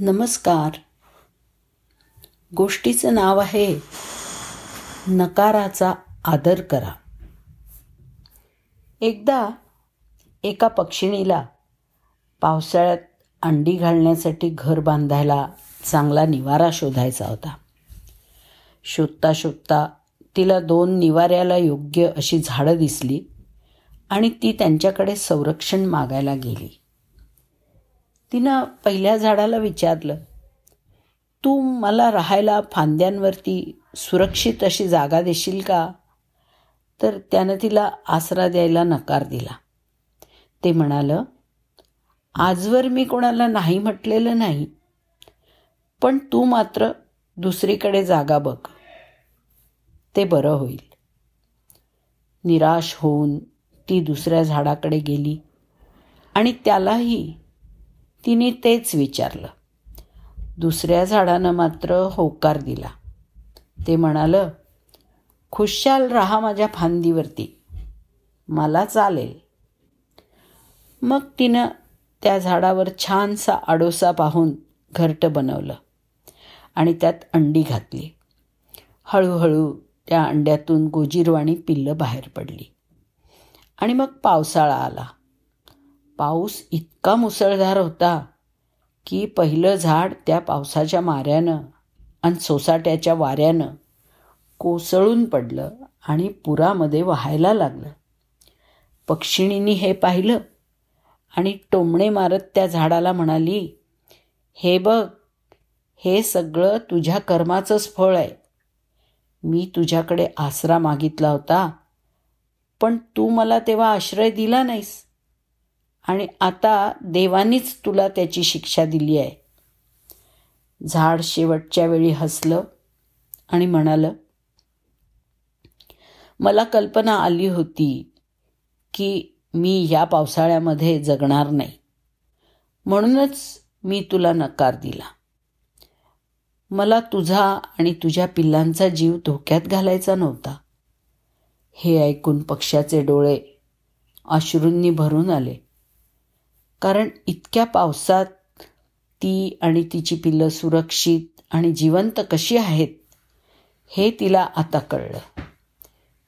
नमस्कार. गोष्टीचं नाव आहे नकाराचा आदर करा. एकदा एका पक्षिणीला पावसाळ्यात अंडी घालण्यासाठी घर बांधायला चांगला निवारा शोधायचा होता. शोधता शोधता तिला दोन निवाऱ्याला योग्य अशी झाडं दिसली आणि ती त्यांच्याकडे संरक्षण मागायला गेली. तिनं पहिल्या झाडाला विचारलं तू मला राहायला फांद्यांवरती सुरक्षित अशी जागा देशील का? तर त्यानं तिला आसरा द्यायला नकार दिला. ते म्हणालं आजवर मी कोणाला नाही म्हटलेलं नाही पण तू मात्र दुसरीकडे जागा बघ. ते बरं होईल. निराश होऊन ती दुसऱ्या झाडाकडे गेली आणि त्यालाही तिने तेच विचारलं. दुसऱ्या झाडानं मात्र होकार दिला. ते म्हणालं खुशाल राहा माझ्या फांदीवरती. मला चालेल. मग तिनं त्या झाडावर छानसा आडोसा पाहून घरटं बनवलं आणि त्यात अंडी घातली. हळूहळू त्या अंड्यातून गोजीरवाणी पिल्लं बाहेर पडली. आणि मग पावसाळा आला. पाऊस इतका मुसळधार होता की पहिलं झाड त्या पावसाच्या माऱ्यानं आणि सोसाट्याच्या वाऱ्यानं कोसळून पडलं आणि पुरामध्ये वाहायला लागलं. पक्षिणींनी हे पाहिलं आणि टोमणे मारत त्या झाडाला म्हणाली हे बघ हे सगळं तुझ्या कर्माचंच फळ आहे. मी तुझ्याकडे आसरा मागितला होता पण तू मला तेव्हा आश्रय दिला नाहीस. आणि आता देवानीच तुला त्याची शिक्षा दिली आहे. झाड शेवटच्या वेळी हसलं आणि म्हणालं मला कल्पना आली होती की मी या पावसाळ्यामध्ये जगणार नाही. म्हणूनच मी तुला नकार दिला. मला तुझा आणि तुझ्या पिल्लांचा जीव धोक्यात घालायचा नव्हता. हे ऐकून पक्षाचे डोळे अश्रूंनी भरून आले. कारण इतक्या पावसात ती आणि तिची पिल्लं सुरक्षित आणि जिवंत कशी आहेत हे तिला आता कळलं.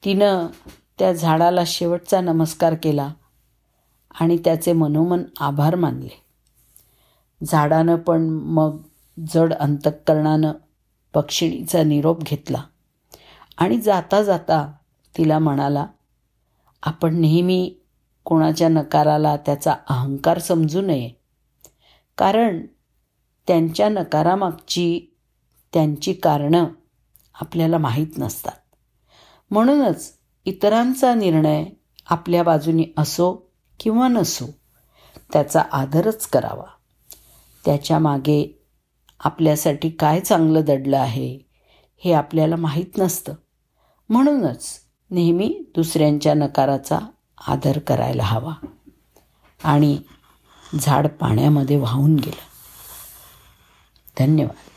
तिनं त्या झाडाला शेवटचा नमस्कार केला आणि त्याचे मनोमन आभार मानले. झाडानं पण मग जड अंतःकरणानं पक्षिणीचा निरोप घेतला आणि जाता जाता तिला म्हणाला आपण नेहमी कोणाच्या नकाराला त्याचा अहंकार समजू नये. कारण त्यांच्या नकारामागची त्यांची कारणं आपल्याला माहीत नसतात. म्हणूनच इतरांचा निर्णय आपल्या बाजूनी असो किंवा नसो त्याचा आदरच करावा. त्याच्यामागे आपल्यासाठी काय चांगलं दडलं आहे हे आपल्याला माहीत नसतं. म्हणूनच नेहमी दुसऱ्यांच्या नकाराचा आदर करायला हवा. आणि झाड पाण्यामध्ये वाहून गेलं. धन्यवाद.